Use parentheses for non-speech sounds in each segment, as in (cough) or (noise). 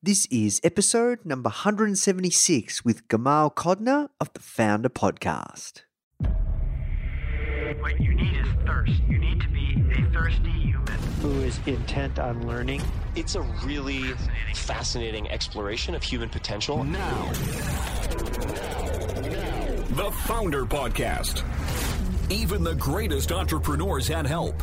This is episode number 176 with Gamal Codner of the Foundr Podcast. What you need is thirst. You need to be a thirsty human. who is intent on learning. It's a really fascinating exploration of human potential. Now. The Foundr Podcast. Even the greatest entrepreneurs had help.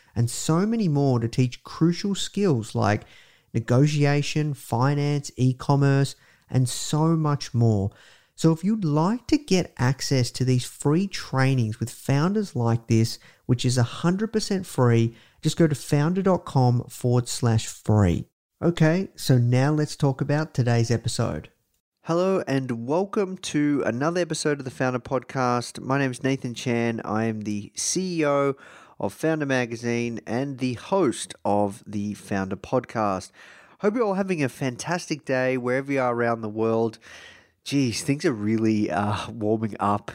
and so many more to teach crucial skills like negotiation, finance, e commerce, and so much more. So, if you'd like to get access to these free trainings with founders like this, which is 100% free, just go to foundr.com forward slash free. Okay, so now let's talk about today's episode. Hello, and welcome to another episode of the Foundr Podcast. My name is Nathan Chan. I am the CEO of Foundr Magazine and the host of the Foundr Podcast. Hope you're all having a fantastic day wherever you are around the world. Geez, things are really uh, warming up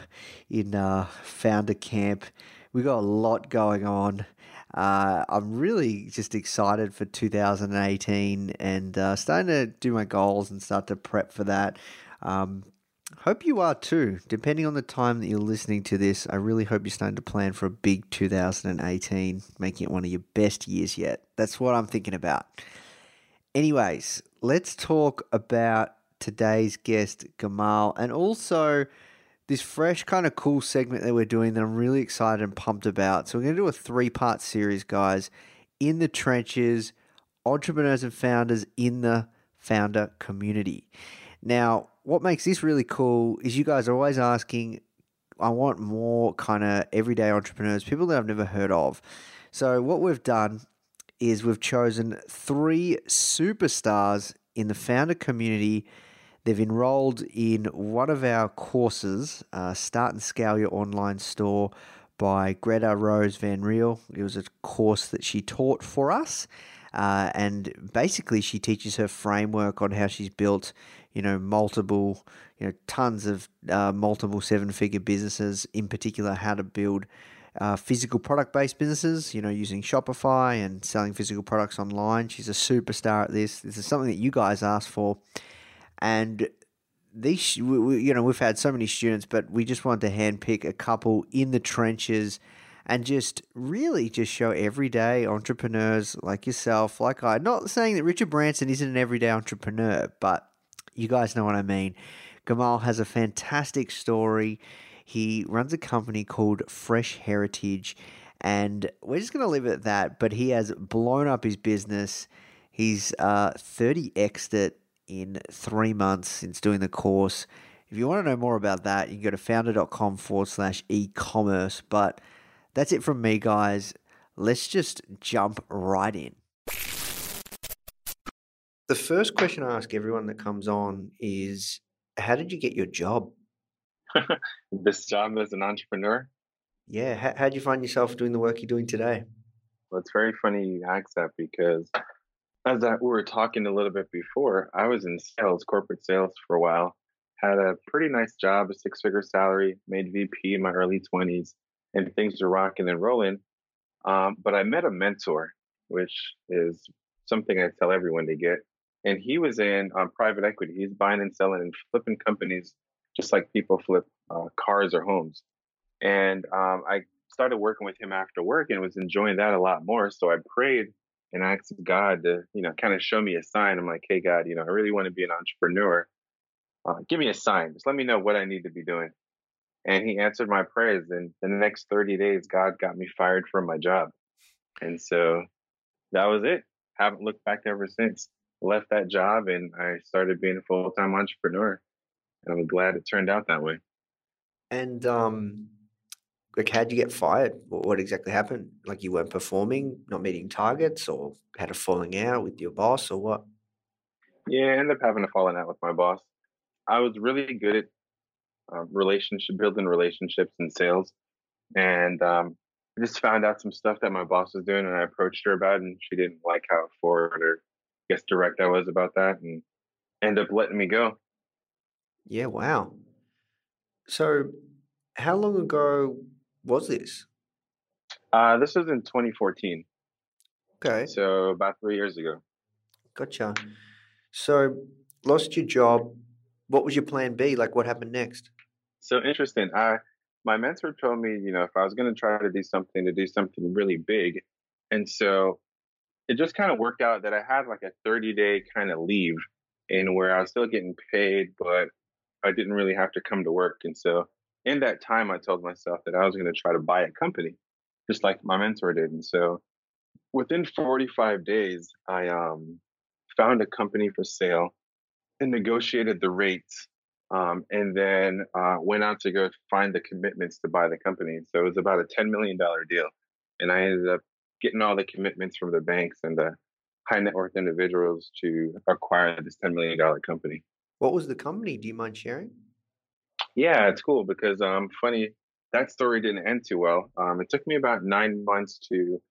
in uh, Foundr Camp. We got a lot going on. Uh, I'm really just excited for 2018 and uh, starting to do my goals and start to prep for that. Um, hope you are too. Depending on the time that you're listening to this, I really hope you're starting to plan for a big 2018, making it one of your best years yet. That's what I'm thinking about. Anyways, let's talk about today's guest, Gamal, and also this fresh, kind of cool segment that we're doing that I'm really excited and pumped about. So, we're going to do a three part series, guys, in the trenches, entrepreneurs and founders in the founder community. Now, what makes this really cool is you guys are always asking, I want more kind of everyday entrepreneurs, people that I've never heard of. So, what we've done is we've chosen three superstars in the founder community. They've enrolled in one of our courses, uh, Start and Scale Your Online Store by Greta Rose Van Riel. It was a course that she taught for us. Uh, and basically, she teaches her framework on how she's built, you know, multiple, you know, tons of uh, multiple seven figure businesses, in particular, how to build uh, physical product based businesses, you know, using Shopify and selling physical products online. She's a superstar at this. This is something that you guys asked for. And these, we, we, you know, we've had so many students, but we just wanted to handpick a couple in the trenches and just really just show everyday entrepreneurs like yourself, like I. Not saying that Richard Branson isn't an everyday entrepreneur, but you guys know what I mean. Gamal has a fantastic story. He runs a company called Fresh Heritage, and we're just going to leave it at that. But he has blown up his business. He's uh, 30xed it in three months since doing the course. If you want to know more about that, you can go to foundr.com forward slash e commerce. But that's it from me, guys. Let's just jump right in. The first question I ask everyone that comes on is How did you get your job? (laughs) this job as an entrepreneur. Yeah, how, how'd you find yourself doing the work you're doing today? Well, it's very funny you ask that because as I, we were talking a little bit before, I was in sales, corporate sales for a while. Had a pretty nice job, a six figure salary, made VP in my early 20s, and things were rocking and rolling. Um, but I met a mentor, which is something I tell everyone to get. And he was in um, private equity. He's buying and selling and flipping companies just like people flip uh, cars or homes. And um, I started working with him after work and was enjoying that a lot more. So I prayed and asked God to, you know, kind of show me a sign. I'm like, hey, God, you know, I really want to be an entrepreneur. uh, give me a sign. Just let me know what I need to be doing. And he answered my prayers. And the next 30 days, God got me fired from my job. And so that was it. Haven't looked back ever since. Left that job and I started being a full time entrepreneur. And I'm glad it turned out that way. And um, like, how'd you get fired? What, what exactly happened? Like, you weren't performing, not meeting targets, or had a falling out with your boss, or what? Yeah, I ended up having a falling out with my boss. I was really good at uh, relationship building relationships and sales, and um, I just found out some stuff that my boss was doing, and I approached her about, it, and she didn't like how forward or guess direct I was about that, and end up letting me go. Yeah, wow. So, how long ago was this? Uh, this was in 2014, Okay, so about three years ago. gotcha. So, lost your job. What was your plan B? Like, what happened next? So interesting. I my mentor told me, you know, if I was going to try to do something, to do something really big, and so it just kind of worked out that I had like a 30 day kind of leave in where I was still getting paid, but I didn't really have to come to work. And so in that time, I told myself that I was going to try to buy a company, just like my mentor did. And so within 45 days, I um, found a company for sale and negotiated the rates. Um, and then uh, went out to go find the commitments to buy the company. So it was about a $10 million deal. And I ended up getting all the commitments from the banks and the high net worth individuals to acquire this $10 million company. What was the company? Do you mind sharing? Yeah, it's cool because um funny that story didn't end too well. Um, it took me about nine months to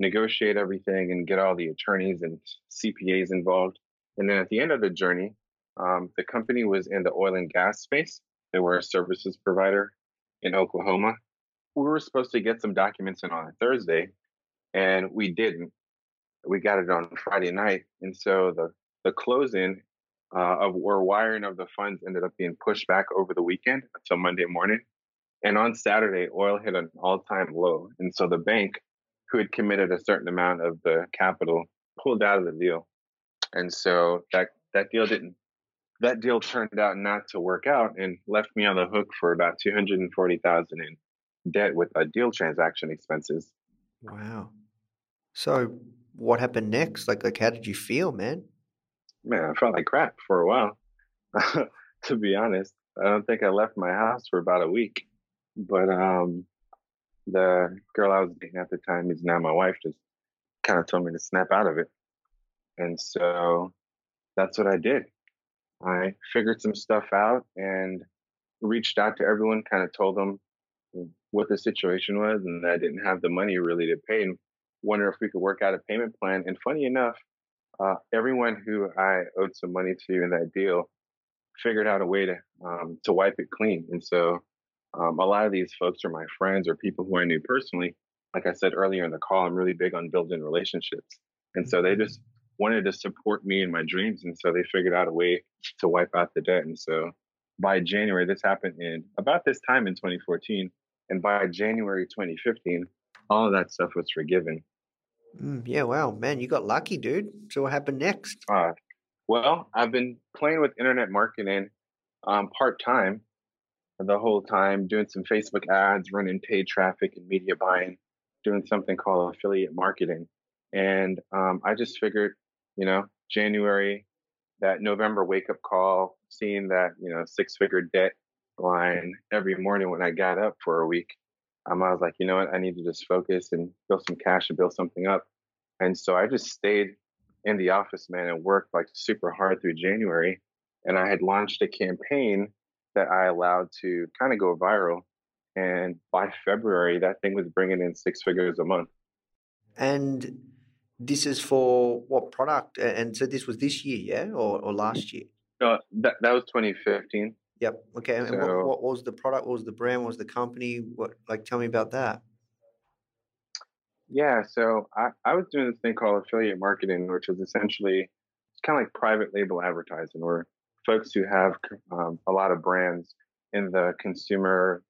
negotiate everything and get all the attorneys and CPAs involved. And then at the end of the journey, um, the company was in the oil and gas space. They were a services provider in Oklahoma. We were supposed to get some documents in on a Thursday, and we didn't. We got it on Friday night, and so the the closing uh, of or wiring of the funds ended up being pushed back over the weekend until Monday morning. And on Saturday, oil hit an all time low. And so the bank, who had committed a certain amount of the capital, pulled out of the deal. And so that, that deal didn't, that deal turned out not to work out and left me on the hook for about 240,000 in debt with a deal transaction expenses. Wow. So, what happened next? Like, like, how did you feel, man? Man, I felt like crap for a while. (laughs) to be honest, I don't think I left my house for about a week. But um, the girl I was dating at the time, is now my wife, just kind of told me to snap out of it. And so that's what I did. I figured some stuff out and reached out to everyone, kind of told them what the situation was and I didn't have the money really to pay wonder if we could work out a payment plan. And funny enough, uh, everyone who I owed some money to in that deal figured out a way to um, to wipe it clean. And so um, a lot of these folks are my friends or people who I knew personally. Like I said earlier in the call, I'm really big on building relationships. And so they just wanted to support me in my dreams. And so they figured out a way to wipe out the debt. And so by January, this happened in about this time in 2014. And by January 2015, all of that stuff was forgiven. Mm, yeah, wow, man, you got lucky, dude. So, what happened next? Uh, well, I've been playing with internet marketing um, part time the whole time, doing some Facebook ads, running paid traffic and media buying, doing something called affiliate marketing. And um, I just figured, you know, January, that November wake up call, seeing that, you know, six figure debt line every morning when I got up for a week. Um, I was like, you know what, I need to just focus and build some cash and build something up. And so I just stayed in the office, man, and worked like super hard through January. And I had launched a campaign that I allowed to kind of go viral. And by February, that thing was bringing in six figures a month. And this is for what product? And so this was this year, yeah, or, or last year? No, that that was 2015. Yep. Okay. And what, So- what was the product? What was the brand? What was the company? What like? Tell me about that. Yeah, so I, I was doing this thing called affiliate marketing, which is essentially it's kind of like private label advertising, where folks who have um, a lot of brands in the consumer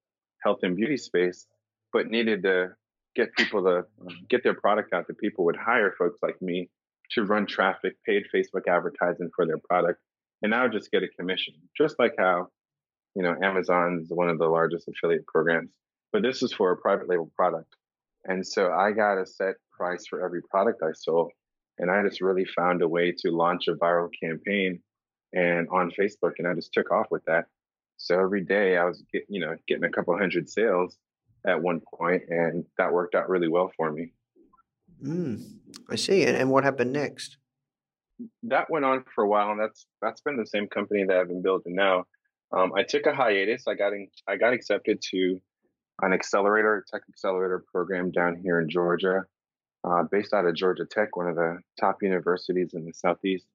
health and beauty space, but needed to get people to um, get their product out, that people would hire folks like me to run traffic, paid Facebook advertising for their product, and I would just get a commission, just like how, you know, Amazon is one of the largest affiliate programs. But this is for a private label product. And so I got a set price for every product I sold. And I just really found a way to launch a viral campaign and on Facebook, and I just took off with that. So every day I was, get, you know, getting a couple hundred sales at one point, and that worked out really well for me. Mm, I see. And, and what happened next? That went on for a while, and that's that's been the same company that I've been building now. Um, I took a hiatus. I got in, I got accepted to an accelerator, tech accelerator program down here in Georgia, uh, based out of Georgia Tech, one of the top universities in the Southeast.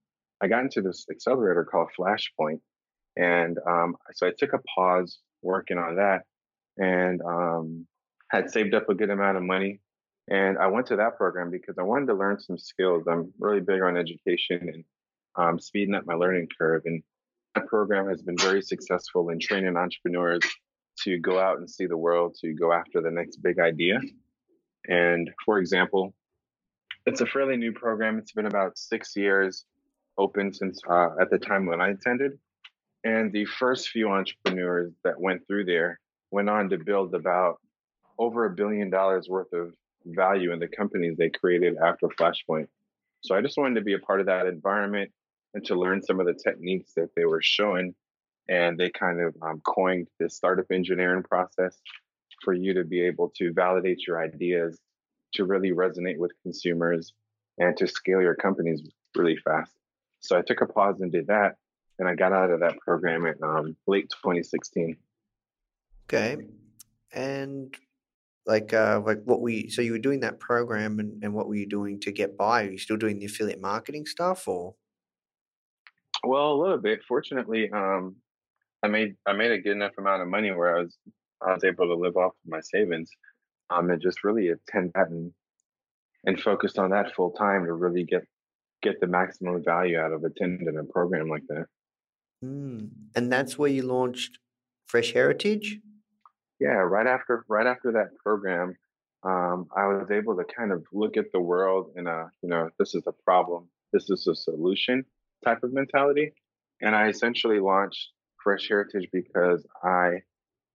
I got into this accelerator called Flashpoint. And um, so I took a pause working on that and um, had saved up a good amount of money. And I went to that program because I wanted to learn some skills. I'm really big on education and um, speeding up my learning curve. And that program has been very successful in training entrepreneurs to go out and see the world, to go after the next big idea. And for example, it's a fairly new program. It's been about six years open since uh, at the time when I attended. And the first few entrepreneurs that went through there went on to build about over a billion dollars worth of value in the companies they created after Flashpoint. So I just wanted to be a part of that environment and to learn some of the techniques that they were showing. And they kind of um, coined this startup engineering process for you to be able to validate your ideas, to really resonate with consumers, and to scale your companies really fast. So I took a pause and did that, and I got out of that program in um, late 2016. Okay, and like uh, like what we so you were doing that program, and, and what were you doing to get by? Are you still doing the affiliate marketing stuff, or? Well, a little bit. Fortunately, um, I made I made a good enough amount of money where I was I was able to live off of my savings, um, and just really attend that and and focused on that full time to really get get the maximum value out of attending a program like that. Mm. And that's where you launched Fresh Heritage. Yeah, right after right after that program, um, I was able to kind of look at the world in a you know this is a problem, this is a solution type of mentality, and I essentially launched Fresh Heritage because I,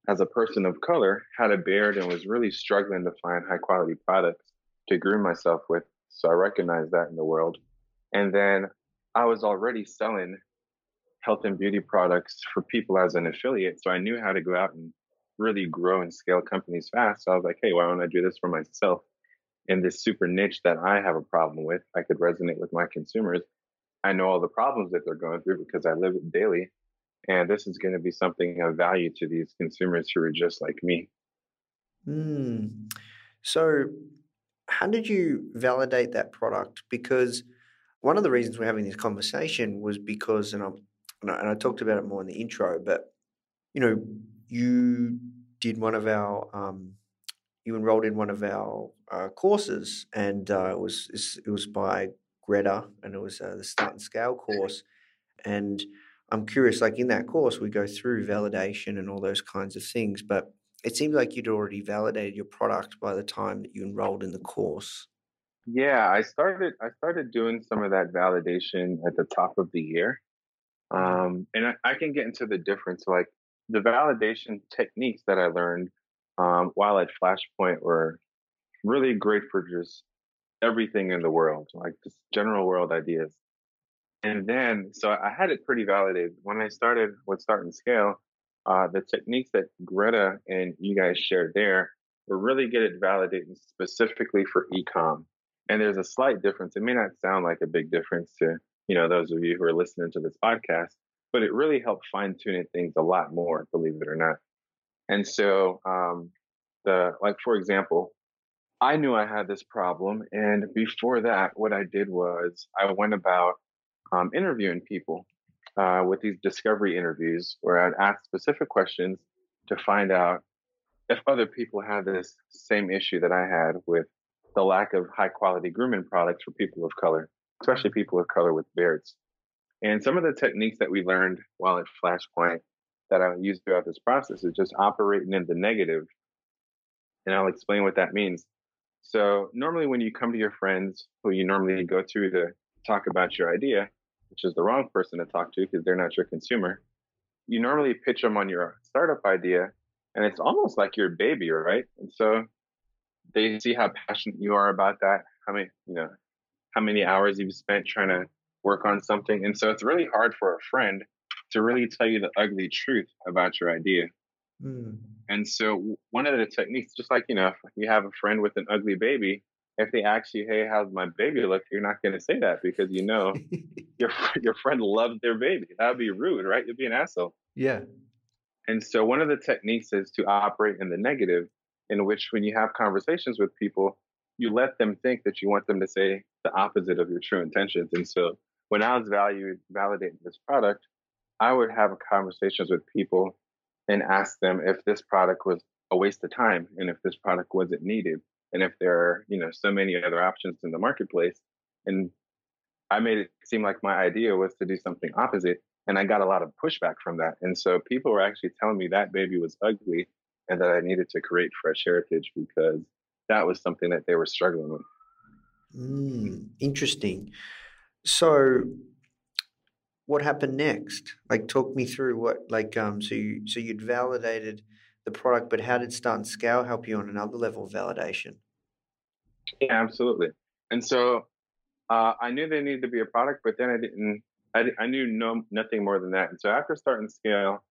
as a person of color, had a beard and was really struggling to find high quality products to groom myself with. So I recognized that in the world. And then I was already selling health and beauty products for people as an affiliate. So I knew how to go out and really grow and scale companies fast. So I was like, hey, why don't I do this for myself in this super niche that I have a problem with? I could resonate with my consumers. I know all the problems that they're going through because I live it daily. And this is going to be something of value to these consumers who are just like me. Mm. So, how did you validate that product? Because one of the reasons we're having this conversation was because, and, and I, and I talked about it more in the intro, but you know, you did one of our, um, you enrolled in one of our uh, courses, and uh, it was it was by Greta, and it was uh, the Start and Scale course. And I'm curious, like in that course, we go through validation and all those kinds of things, but it seemed like you'd already validated your product by the time that you enrolled in the course. Yeah, I started I started doing some of that validation at the top of the year. Um, and I, I, can get into the difference. Like the validation techniques that I learned um, while at Flashpoint were really great for just everything in the world, like just general world ideas. And then, so I had it pretty validated. When I started with Start and Scale, uh, the techniques that Greta and you guys shared there were really good at validating specifically for ecom. And there's a slight difference. It may not sound like a big difference to, you know, those of you who are listening to this podcast, but it really helped fine tuning things a lot more, believe it or not. And so, um, the, like, for example, I knew I had this problem. And before that, what I did was I went about um, interviewing people uh, with these discovery interviews where I'd ask specific questions to find out if other people had this same issue that I had with the lack of high quality grooming products for people of color, especially people of color with beards. And some of the techniques that we learned while at Flashpoint that I used throughout this process is just operating in the negative. And I'll explain what that means. So normally when you come to your friends who you normally go to to talk about your idea, which is the wrong person to talk to because they're not your consumer, you normally pitch them on your startup idea, and it's almost like your baby, right? And so they see how passionate you are about that, how many, you know, how many hours you've spent trying to work on something. And so it's really hard for a friend to really tell you the ugly truth about your idea. Mm. And so one of the techniques, just like, you know, if you have a friend with an ugly baby, if they ask you, "Hey, how's my baby look?" You're not going to say that because you know (laughs) your your friend loves their baby. That would be rude, right? You'd be an asshole. yeah. And so one of the techniques is to operate in the negative, in which when you have conversations with people, you let them think that you want them to say the opposite of your true intentions. And so when I was valued validating this product, I would have conversations with people and ask them if this product was a waste of time and if this product wasn't needed and if there are, you know, so many other options in the marketplace. And I made it seem like my idea was to do something opposite. And I got a lot of pushback from that. And so people were actually telling me that baby was ugly and that I needed to create fresh heritage because that was something that they were struggling with. Mm, interesting. So, what happened next? Like, talk me through what, like, um, so you, so you'd validated the product, but how did Start and Scale help you on another level of validation? Yeah, absolutely. And so uh, I knew there needed to be a product, but then I didn't. I, I knew no nothing more than that. And so after Start and Scale,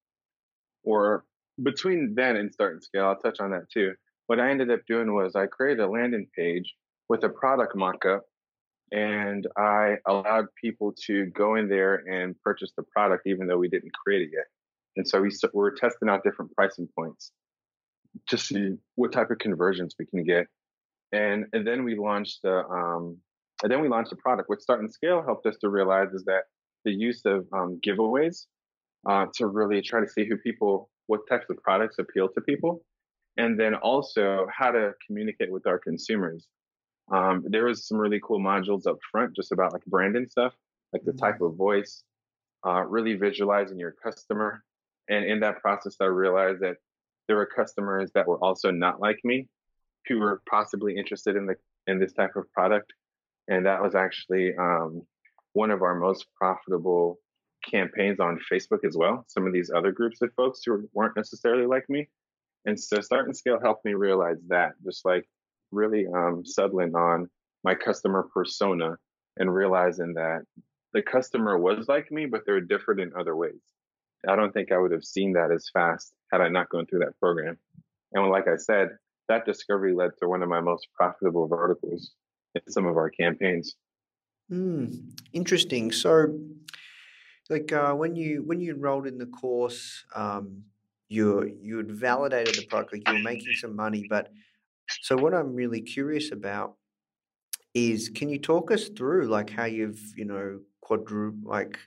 or between then and Start and Scale, I'll touch on that too. What I ended up doing was I created a landing page with a product mockup, and I allowed people to go in there and purchase the product, even though we didn't create it yet. And so we were testing out different pricing points to see what type of conversions we can get and and then we launched the um, and then we launched the product. What Start and Scale helped us to realize is that the use of um, giveaways uh, to really try to see who people, what types of products appeal to people, and then also how to communicate with our consumers. Um, there was some really cool modules up front, just about like branding stuff, like the type of voice, uh, really visualizing your customer. And in that process, I realized that there were customers that were also not like me, who were possibly interested in the in this type of product, and that was actually um, one of our most profitable campaigns on Facebook as well. Some of these other groups of folks who weren't necessarily like me, and so Start and Scale helped me realize that, just like really um, settling on my customer persona and realizing that the customer was like me, but they're different in other ways. I don't think I would have seen that as fast had I not gone through that program. And like I said, that discovery led to one of my most profitable verticals in some of our campaigns. Mm, interesting. So, like uh, when you when you enrolled in the course, um, you you had validated the product, like you were making some money. But so, what I'm really curious about is, can you talk us through like how you've you know quadruple like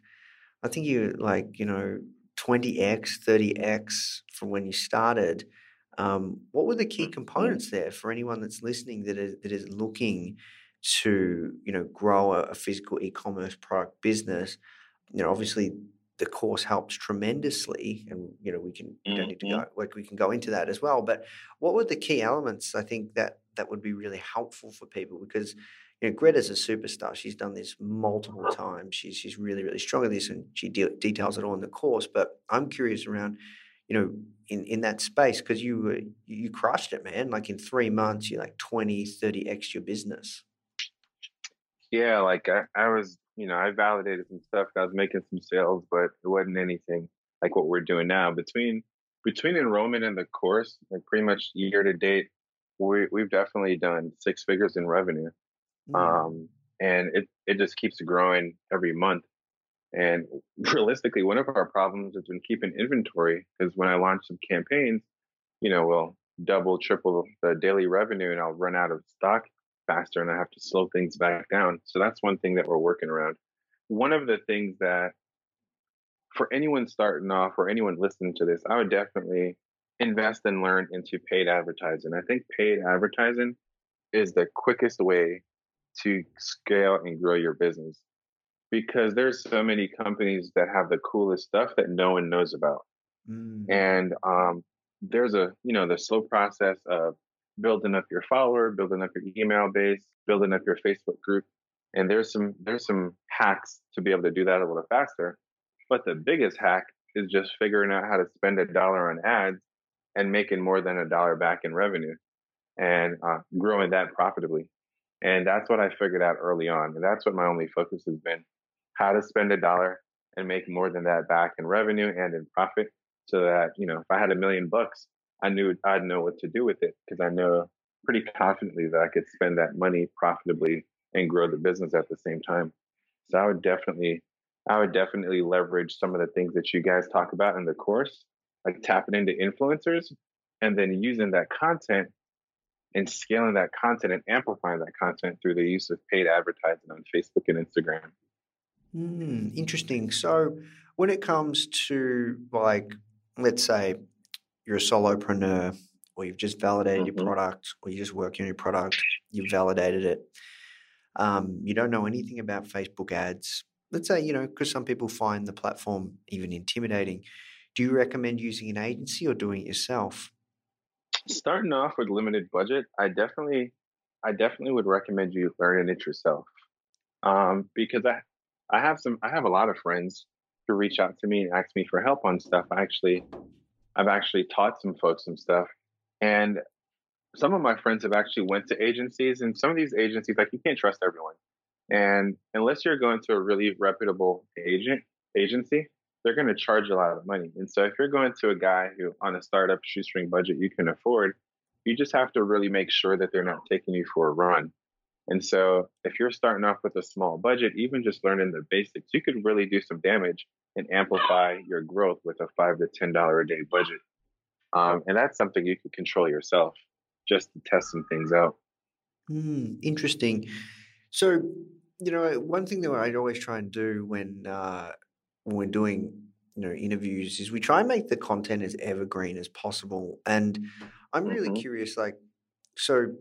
I think you like you know twenty x, thirty x from when you started. Um, what were the key components there for anyone that's listening that is that is looking to you know grow a, a physical e-commerce product business? You know, obviously the course helps tremendously, and you know we can we don't need to mm-hmm. go like we can go into that as well. But what were the key elements? I think that that would be really helpful for people because you know Greta's a superstar. She's done this multiple times. She's she's really really strong at this, and she de- details it all in the course. But I'm curious around you know, in, in that space because you were you crushed it, man. Like in three months, you're like 20, 30 x your business. Yeah, like I, I was, you know, I validated some stuff. I was making some sales, but it wasn't anything like what we're doing now. Between between enrollment and the course, like pretty much year to date, we we've definitely done six figures in revenue. Mm. Um, and it it just keeps growing every month. And (laughs) realistically, one of our problems has been keeping inventory because when I launch some campaigns, you know, we'll double, triple the daily revenue and I'll run out of stock faster and I have to slow things back down. So that's one thing that we're working around. One of the things that for anyone starting off or anyone listening to this, I would definitely invest and learn into paid advertising. I think paid advertising is the quickest way to scale and grow your business because there's so many companies that have the coolest stuff that no one knows about. Mm. And um, there's a, you know, the slow process of building up your follower, building up your email base, building up your Facebook group. And there's some there's some hacks to be able to do that a little faster. But the biggest hack is just figuring out how to spend a dollar on ads and making more than a dollar back in revenue and uh, growing that profitably. And that's what I figured out early on. And that's what my only focus has been how to spend a dollar and make more than that back in revenue and in profit so that, you know, if I had a million bucks, I knew I'd know what to do with it because I know pretty confidently that I could spend that money profitably and grow the business at the same time. So I would definitely, I would definitely leverage some of the things that you guys talk about in the course, like tapping into influencers and then using that content and scaling that content and amplifying that content through the use of paid advertising on Facebook and Instagram. Mm, interesting. So, when it comes to like, let's say you're a solopreneur, or you've just validated mm-hmm. your product, or you're just working on your product, you've validated it. Um, you don't know anything about Facebook ads. Let's say you know because some people find the platform even intimidating. Do you recommend using an agency or doing it yourself? starting off with limited budget, I definitely, I definitely would recommend you learning it yourself. Um, because I, I have some, I have a lot of friends who reach out to me and ask me for help on stuff. I actually, I've actually taught some folks some stuff, and some of my friends have actually went to agencies, and some of these agencies, like you can't trust everyone, and unless you're going to a really reputable agent agency, they're going to charge a lot of money. And so if you're going to a guy who on a startup shoestring budget you can afford, you just have to really make sure that they're not taking you for a run. And so if you're starting off with a small budget, even just learning the basics, you could really do some damage and amplify your growth with a five to ten dollar a day budget. Um, and that's something you can control yourself just to test some things out. Mm, interesting. So, you know, one thing that I'd always try and do when uh, when we're doing you know interviews is we try and make the content as evergreen as possible. And I'm really mm-hmm. curious, like, so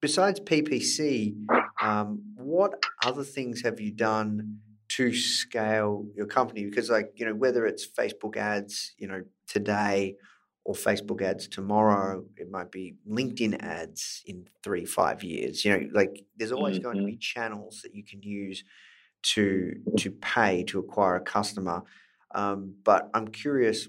besides PPC, um, what other things have you done to scale your company? Because, like, you know, whether it's Facebook ads, you know, today or Facebook ads tomorrow, it might be LinkedIn ads in three, five years. You know, like, there's always mm-hmm. going to be channels that you can use to to pay to acquire a customer. Um, but I'm curious,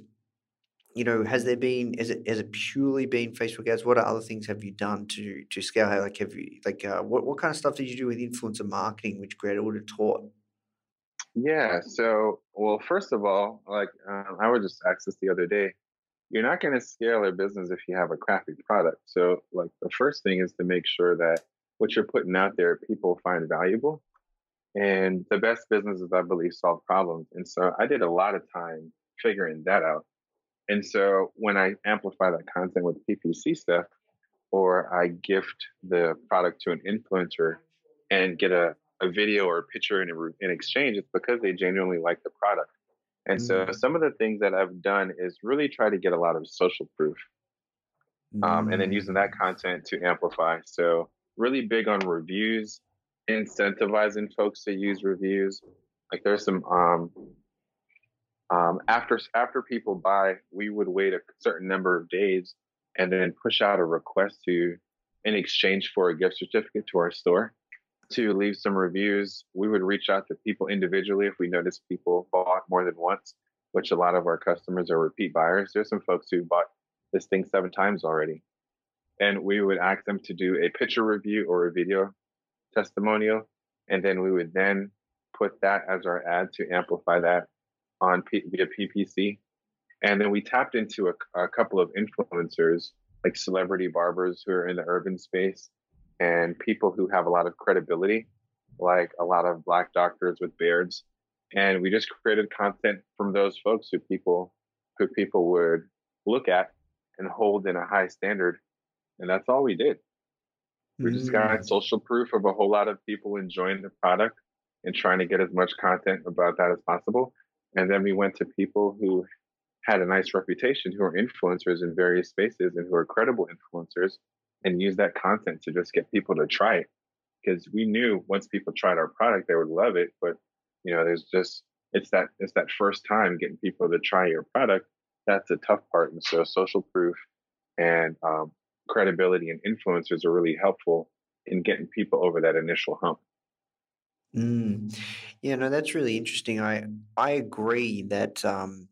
you know, has there been is it has it purely been Facebook ads? What other things have you done to to scale? Like have you like uh, what what kind of stuff did you do with influencer marketing, which Greta would have taught? Yeah. So, well, first of all, like um, I was just asked this the other day. You're not going to scale a business if you have a crappy product. So, like the first thing is to make sure that what you're putting out there people find valuable and the best businesses, I believe, solve problems. And so I did a lot of time figuring that out. And so when I amplify that content with PPC stuff, or I gift the product to an influencer and get a, a video or a picture in, a, in exchange, it's because they genuinely like the product. And so mm. some of the things that I've done is really try to get a lot of social proof. Um, and then using that mm. content to amplify. So really big on reviews incentivizing folks to use reviews. Like there's some um, um, after after people buy, we would wait a certain number of days and then push out a request to in exchange for a gift certificate to our store to leave some reviews. We would reach out to people individually if we noticed people bought more than once, which a lot of our customers are repeat buyers. There's some folks who bought this thing seven times already. And we would ask them to do a picture review or a video testimonial, and then we would then put that as our ad to amplify that on P- via PPC. And then we tapped into a, a couple of influencers like celebrity barbers who are in the urban space and people who have a lot of credibility, like a lot of black doctors with beards. And we just created content from those folks who people who people would look at and hold in a high standard. And that's all we did. We just got mm. social proof of a whole lot of people enjoying the product and trying to get as much content about that as possible. And then we went to people who had a nice reputation, who are influencers in various spaces and who are credible influencers, and use that content to just get people to try it. Because we knew once people tried our product, they would love it. But you know, there's just it's that it's that first time getting people to try your product. That's a tough part. And so social proof and um, credibility and influencers are really helpful in getting people over that initial hump. Mm. Yeah, no, that's really interesting. I I agree that um,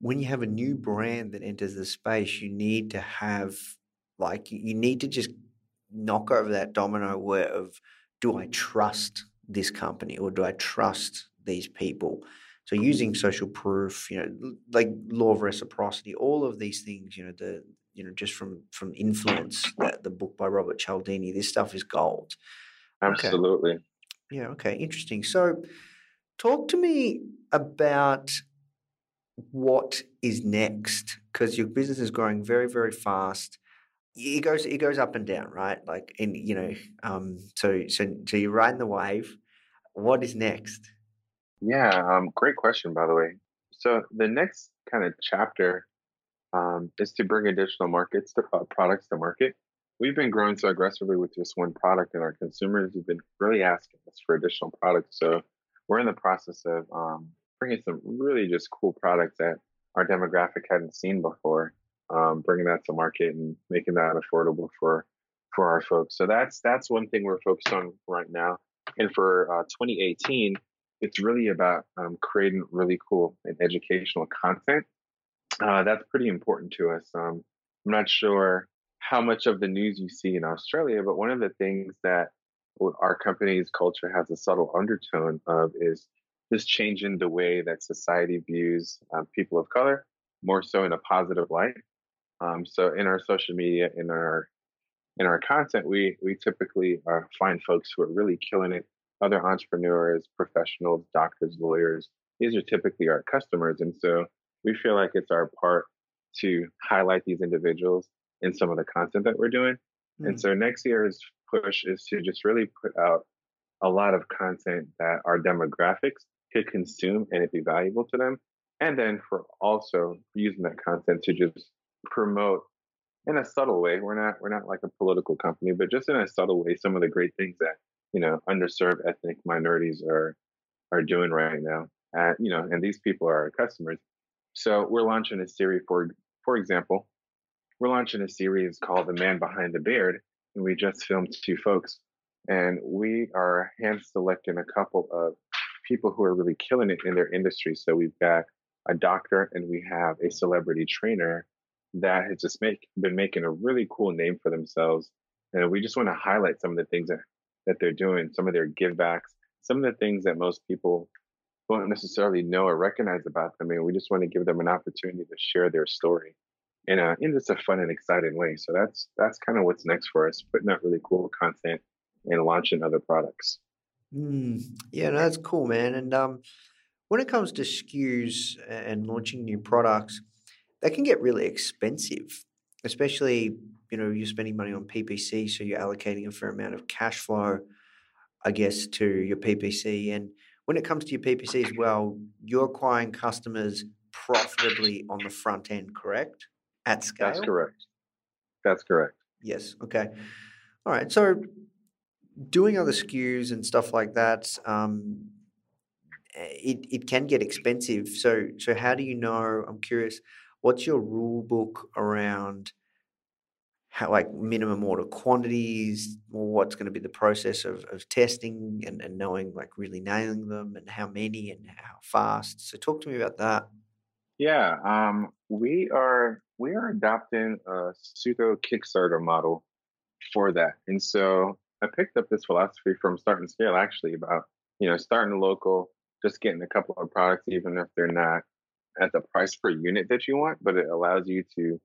when you have a new brand that enters the space, you need to have like you need to just knock over that domino where of do I trust this company or do I trust these people? So using social proof, you know, like law of reciprocity, all of these things, you know, the you know, just from from influence, that the book by Robert Cialdini, this stuff is gold. Absolutely. Okay. Yeah, okay, interesting. So talk to me about what is next because your business is growing very very fast it goes it goes up and down right? Like and you know um so so so you're riding the wave. What is next? Yeah um great question by the way. So the next kind of chapter um, is to bring additional markets to uh, products to market. We've been growing so aggressively with just one product and our consumers have been really asking us for additional products. So we're in the process of um, bringing some really just cool products that our demographic hadn't seen before, um, bringing that to market and making that affordable for for our folks. So that's that's one thing we're focused on right now. And for uh, 2018, it's really about um, creating really cool and educational content. Uh, that's pretty important to us. Um, I'm not sure how much of the news you see in Australia, but one of the things that our company's culture has a subtle undertone of is this change in the way that society views um, people of color more so in a positive light. Um, so in our social media, in our in our content, we we typically uh, find folks who are really killing it. Other entrepreneurs, professionals, doctors, lawyers. These are typically our customers, and so we feel like it's our part to highlight these individuals in some of the content that we're doing. Mm. And so next year's push is to just really put out a lot of content that our demographics could consume and it be valuable to them. And then for also using that content to just promote in a subtle way. We're not we're not like a political company, but just in a subtle way, some of the great things that you know underserved ethnic minorities are are doing right now. You know, and these people are our customers. So we're launching a series for for example, we're launching a series called The Man Behind the Beard, and we just filmed two folks, and we are hand selecting a couple of people who are really killing it in their industry. So we've got a doctor and we have a celebrity trainer that has just make been making a really cool name for themselves. And we just want to highlight some of the things that, that they're doing, some of their givebacks, some of the things that most people won't necessarily know or recognize about them. And we just want to give them an opportunity to share their story in a in just a fun and exciting way. So that's that's kind of what's next for us, putting out really cool content and launching other products. Mm, yeah, no, that's cool, man. And um, when it comes to SKUs and launching new products, they can get really expensive, especially you know you're spending money on PPC, so you're allocating a fair amount of cash flow, I guess, to your PPC. And when it comes to your PPC as well, you're acquiring customers profitably on the front end, correct? At scale. That's correct. That's correct. Yes. Okay. All right. So doing other SKUs and stuff like that, um, it, it can get expensive. So so how do you know? I'm curious. What's your rule book around how like minimum order quantities, or what's going to be the process of, of testing and, and knowing like really nailing them and how many and how fast. So talk to me about that. Yeah, um, we are we are adopting a pseudo Kickstarter model for that, and so I picked up this philosophy from Start and Scale actually about you know starting local, just getting a couple of products even if they're not at the price per unit that you want, but it allows you to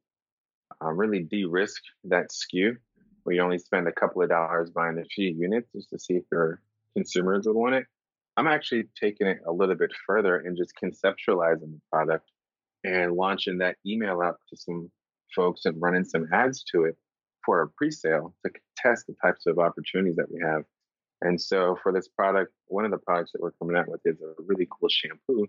uh, really de-risk that SKU where you only spend a couple of dollars buying a few units just to see if your consumers would want it. I'm actually taking it a little bit further and just conceptualizing the product and launching that email out to some folks and running some ads to it for a pre-sale to test the types of opportunities that we have. And so for this product, one of the products that we're coming out with is a really cool shampoo.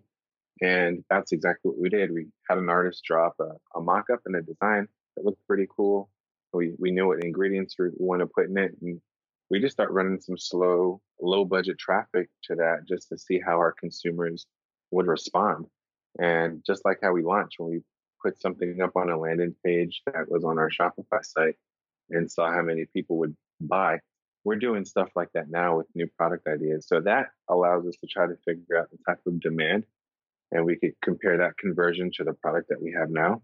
And that's exactly what we did. We had an artist drop a, a mock-up and a design that looked pretty cool. We we knew what ingredients we want to put in it, and we just start running some slow, low budget traffic to that just to see how our consumers would respond. And just like how we launched, when we put something up on a landing page that was on our Shopify site, and saw how many people would buy. we're doing stuff like that now with new product ideas. So that allows us to try to figure out the type of demand and we could compare that conversion to the product that we have now.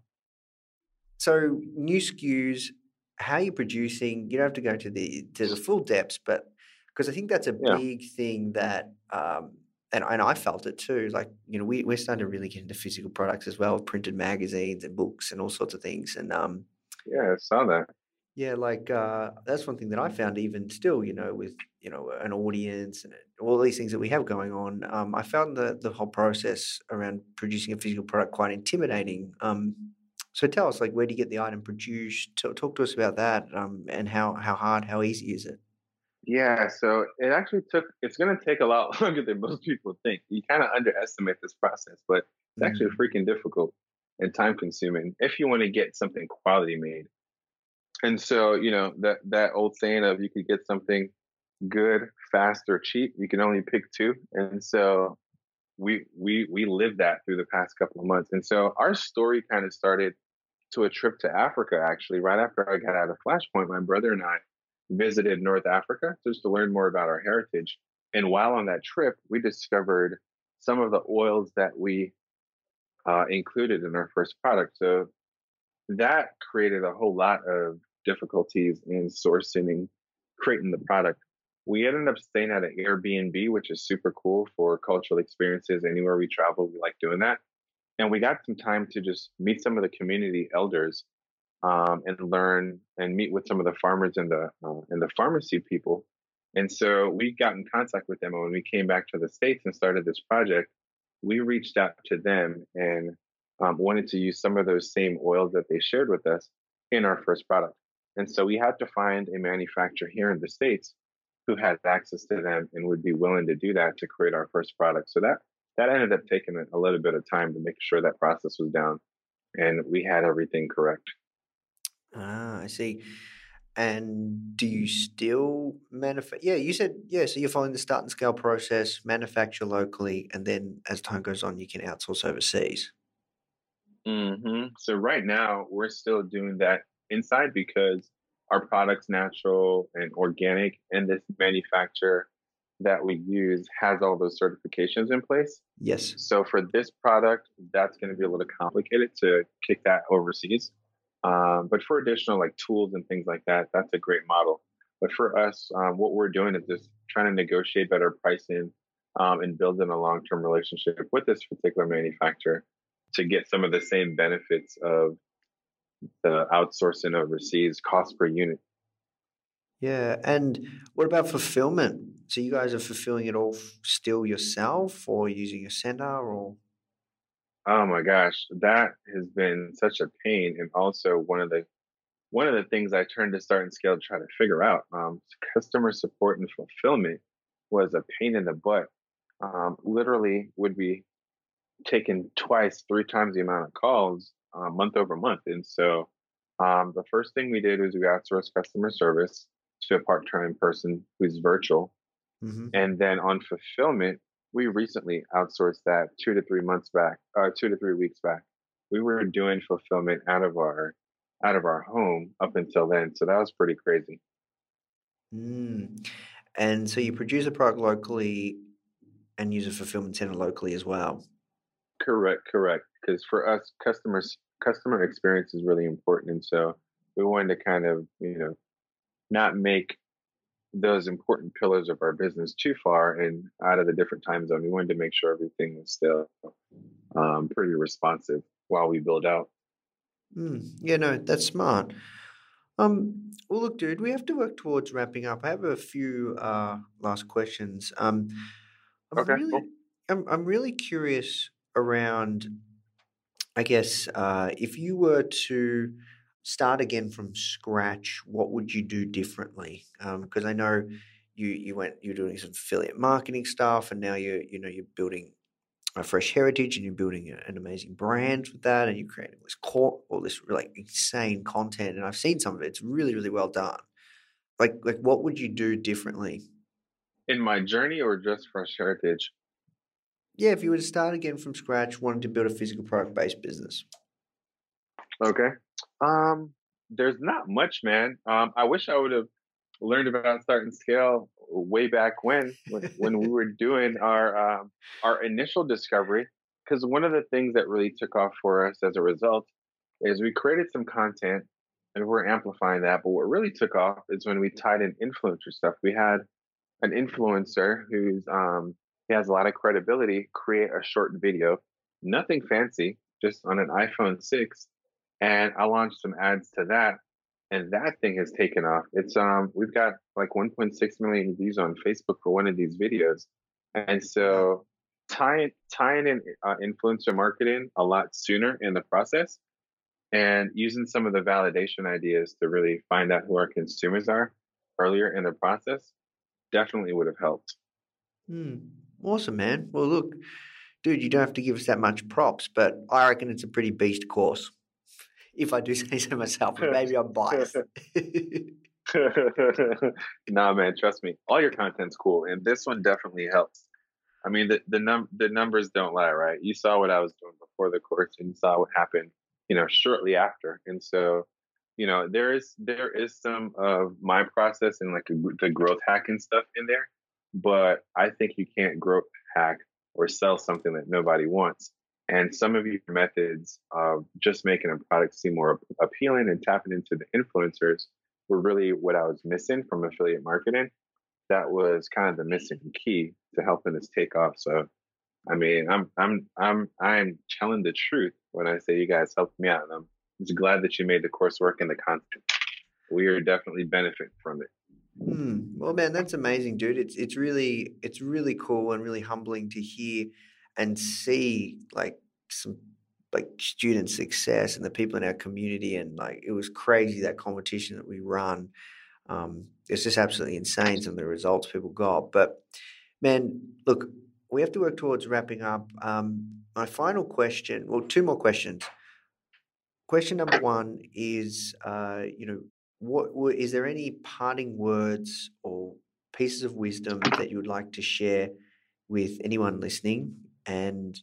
So new SKUs, how you're you producing? You don't have to go to the to the full depths, but because I think that's a Yeah. big thing that um and, and I felt it too. Like, you know, we, we're starting to really get into physical products as well, printed magazines and books and all sorts of things. And um Yeah, I saw that. Yeah, like uh, that's one thing that I found even still, you know, with you know an audience and all these things that we have going on. Um, I found the the whole process around producing a physical product quite intimidating. Um, so tell us, like, where do you get the item produced? Talk, talk to us about that, um, and how how hard, how easy is it? Yeah, so it actually took, it's going to take a lot (laughs) longer than most people think. You kind of underestimate this process, but it's actually Mm, freaking difficult and time consuming if you want to get something quality made. And so, you know, that, that old saying of you could get something good, fast, or cheap, you can only pick two. And so we, we, we lived that through the past couple of months. And so our story kind of started to a trip to Africa, actually, right after I got out of Flashpoint. My brother and I visited North Africa just to learn more about our heritage. And while on that trip, we discovered some of the oils that we uh, included in our first product. So that created a whole lot of difficulties in sourcing creating the product. We ended up staying at an Airbnb, which is super cool for cultural experiences. Anywhere we travel, we like doing that. And we got some time to just meet some of the community elders um, and learn and meet with some of the farmers and the uh, and the pharmacy people. And so we got in contact with them. And when we came back to the states and started this project, we reached out to them and um, wanted to use some of those same oils that they shared with us in our first product. And so we had to find a manufacturer here in the states who had access to them and would be willing to do that to create our first product. So that that ended up taking a little bit of time to make sure that process was down and we had everything correct. Ah, I see. And do you still manufacture? Yeah, you said yeah. So you're following the start and scale process, manufacture locally, and then as time goes on, you can outsource overseas. Mm-hmm. So right now we're still doing that inside because our product's natural and organic, and this manufacturer that we use has all those certifications in place. Yes. So for this product, that's going to be a little complicated to kick that overseas. Um, but for additional like tools and things like that, that's a great model. But for us, um, what we're doing is just trying to negotiate better pricing um, and building a long-term relationship with this particular manufacturer to get some of the same benefits of the outsourcing overseas cost per unit. Yeah. And what about fulfillment? So you guys are fulfilling it all still yourself, or using a center, or Oh my gosh, that has been such a pain, and also one of the one of the things I turned to start and scale to try to figure out. Um, customer support and fulfillment was a pain in the butt. Um, literally, would be taking twice, three times the amount of calls uh, month over month, and so um, the first thing we did was we outsourced customer service to a part-time person who's virtual, hmm and then on fulfillment, we recently outsourced that two to three months back, uh, two to three weeks back. We were doing fulfillment out of our out of our home up until then, so that was pretty crazy. Mm. And so you produce a product locally and use a fulfillment center locally as well. Correct, correct. Because for us, customers customer experience is really important, and so we wanted to kind of you know not make those important pillars of our business too far and out of the different time zone. We wanted to make sure everything was still um, pretty responsive while we build out. Mm. Yeah, no, that's smart. Um, well, look, dude, we have to work towards wrapping up. I have a few uh, last questions. Um, I'm Okay, really, cool. I'm, I'm really curious around, I guess, uh, if you were to start again from scratch, what would you do differently? Because I know you you went you're doing some affiliate marketing stuff, and now you you know you're building a fresh heritage, and you're building an amazing brand with that, and you're creating this core all this like insane content. And I've seen some of it; it's really really well done. Like like what would you do differently? In my journey or just Fresh Heritage? Yeah, if you were to start again from scratch, wanting to build a physical product based business. Okay. Um, there's not much, man. Um, I wish I would have learned about Start and Scale way back when, when, when we were doing our um, our initial discovery. Because one of the things that really took off for us as a result is we created some content and we're amplifying that. But what really took off is when we tied in influencer stuff. We had an influencer who's um, he has a lot of credibility create a short video, nothing fancy, just on an iPhone six, and I launched some ads to that, and that thing has taken off. It's um we've got like 1.6 million views on Facebook for one of these videos, and so tying tying in uh, influencer marketing a lot sooner in the process and using some of the validation ideas to really find out who our consumers are earlier in the process definitely would have helped. Hmm. Awesome, man. Well, look, dude, you don't have to give us that much props, but I reckon it's a pretty beast course. If I do (laughs) say so myself, maybe I'm biased. (laughs) nah, man, trust me. All your content's cool, and this one definitely helps. I mean, the the num the numbers don't lie, right? You saw what I was doing before the course, and you saw what happened, you know, shortly after. And so, you know, there is there is some of my process and like the growth hacking stuff in there, but I think you can't growth hack or sell something that nobody wants. And some of your methods of just making a product seem more appealing and tapping into the influencers were really what I was missing from affiliate marketing. That was kind of the missing key to helping this take off. So, I mean, I'm I'm I'm I'm telling the truth when I say you guys helped me out, and I'm just glad that you made the coursework and the content. We are definitely benefiting from it. Hmm. Well, man, that's amazing, dude. It's it's really it's really cool and really humbling to hear and see like some like student success and the people in our community and like it was crazy that competition that we run. Um, it's just absolutely insane some of the results people got. But man, look, we have to work towards wrapping up. Um, my final question, well, two more questions. Question number one is, uh, you know, what is there any parting words or pieces of wisdom that you would like to share with anyone listening? And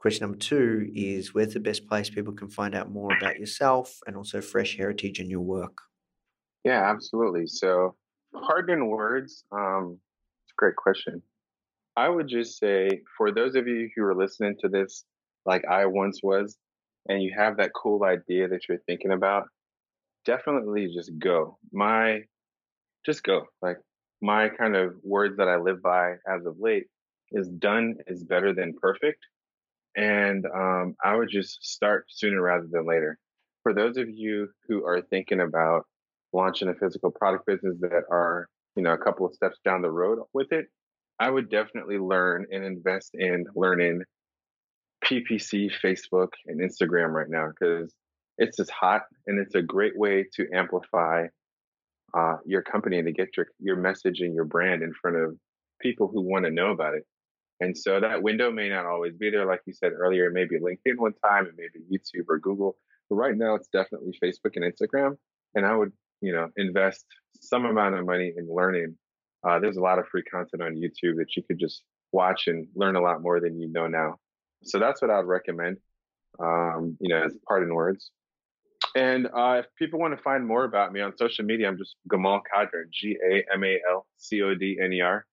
question number two is, where's the best place people can find out more about yourself and also Fresh Heritage and your work? Yeah, absolutely. So, parting words. Um, it's a great question. I would just say for those of you who are listening to this, like I once was, and you have that cool idea that you're thinking about, definitely just go. My, just go. Like my kind of words that I live by as of late is done is better than perfect. And um, I would just start sooner rather than later. For those of you who are thinking about launching a physical product business that are, you know, a couple of steps down the road with it, I would definitely learn and invest in learning PPC, Facebook, and Instagram right now because it's just hot and it's a great way to amplify uh, your company and to get your, your message and your brand in front of people who want to know about it. And so that window may not always be there. Like you said earlier, maybe LinkedIn one time and maybe YouTube or Google. But right now it's definitely Facebook and Instagram. And I would, you know, invest some amount of money in learning. Uh, there's a lot of free content on YouTube that you could just watch and learn a lot more than you know now. So that's what I'd recommend. Um, you know, as part parting words. And uh, if people want to find more about me on social media, I'm just Gamal Codner, G A M A L C O D N E R.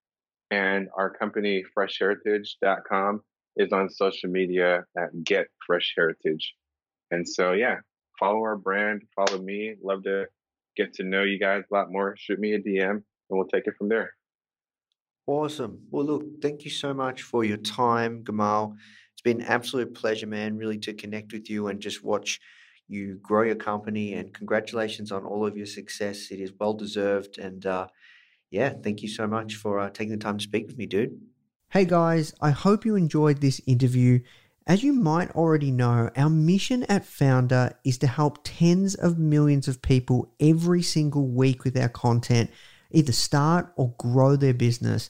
And our company, freshheritage.com, is on social media at Get Fresh Heritage. And so, yeah, follow our brand, follow me. Love to get to know you guys a lot more. Shoot me a DM and we'll take it from there. Awesome. Well, look, thank you so much for your time, Gamal. It's been an absolute pleasure, man, really to connect with you and just watch you grow your company. And congratulations on all of your success. It is well deserved. And uh, yeah, thank you so much for uh, taking the time to speak with me, dude. Hey guys, I hope you enjoyed this interview. As you might already know, our mission at Foundr is to help tens of millions of people every single week with our content, either start or grow their business,